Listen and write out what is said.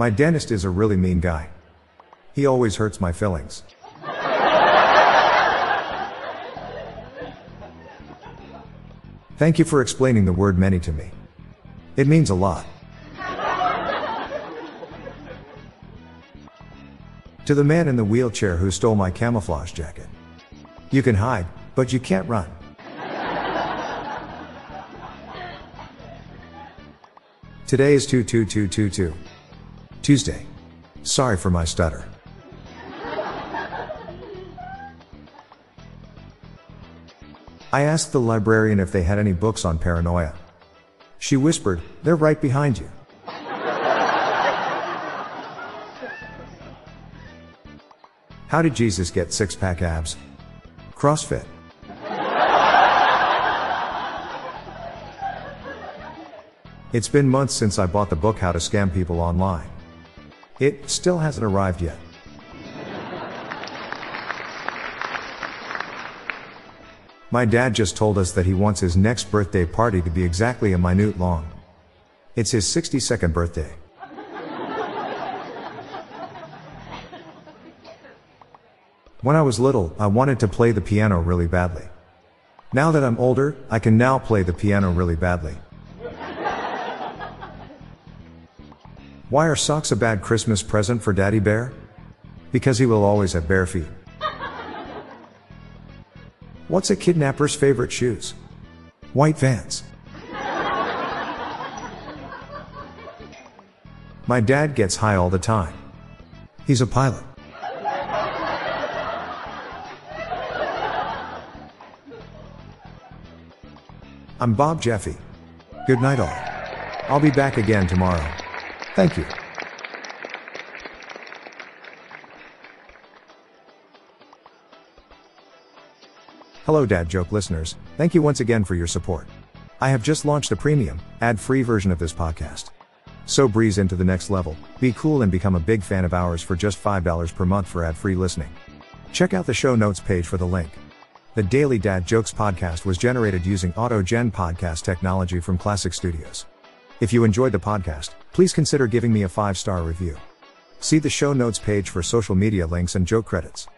My dentist is a really mean guy. He always hurts my fillings. Thank you for explaining the word many to me. It means a lot. to the man in the wheelchair who stole my camouflage jacket. You can hide, but you can't run. Today is 22222. Tuesday. Sorry for my stutter. I asked the librarian if they had any books on paranoia. She whispered, They're right behind you. How did Jesus get six pack abs? CrossFit. It's been months since I bought the book How to Scam People Online. It still hasn't arrived yet. My dad just told us that he wants his next birthday party to be exactly a minute long. It's his 62nd birthday. When I was little, I wanted to play the piano really badly. Now that I'm older, I can now play the piano really badly. Why are socks a bad Christmas present for Daddy Bear? Because he will always have bare feet. What's a kidnapper's favorite shoes? White Vans. My dad gets high all the time. He's a pilot. I'm Bob Jeffy. Good night, all. I'll be back again tomorrow. Thank you. Hello, Dad Joke listeners. Thank you once again for your support. I have just launched a premium, ad free version of this podcast. So breeze into the next level, be cool, and become a big fan of ours for just $5 per month for ad free listening. Check out the show notes page for the link. The Daily Dad Jokes podcast was generated using AutoGen podcast technology from Klassic Studios. If you enjoyed the podcast, please consider giving me a five star review. See the show notes page for social media links and joke credits.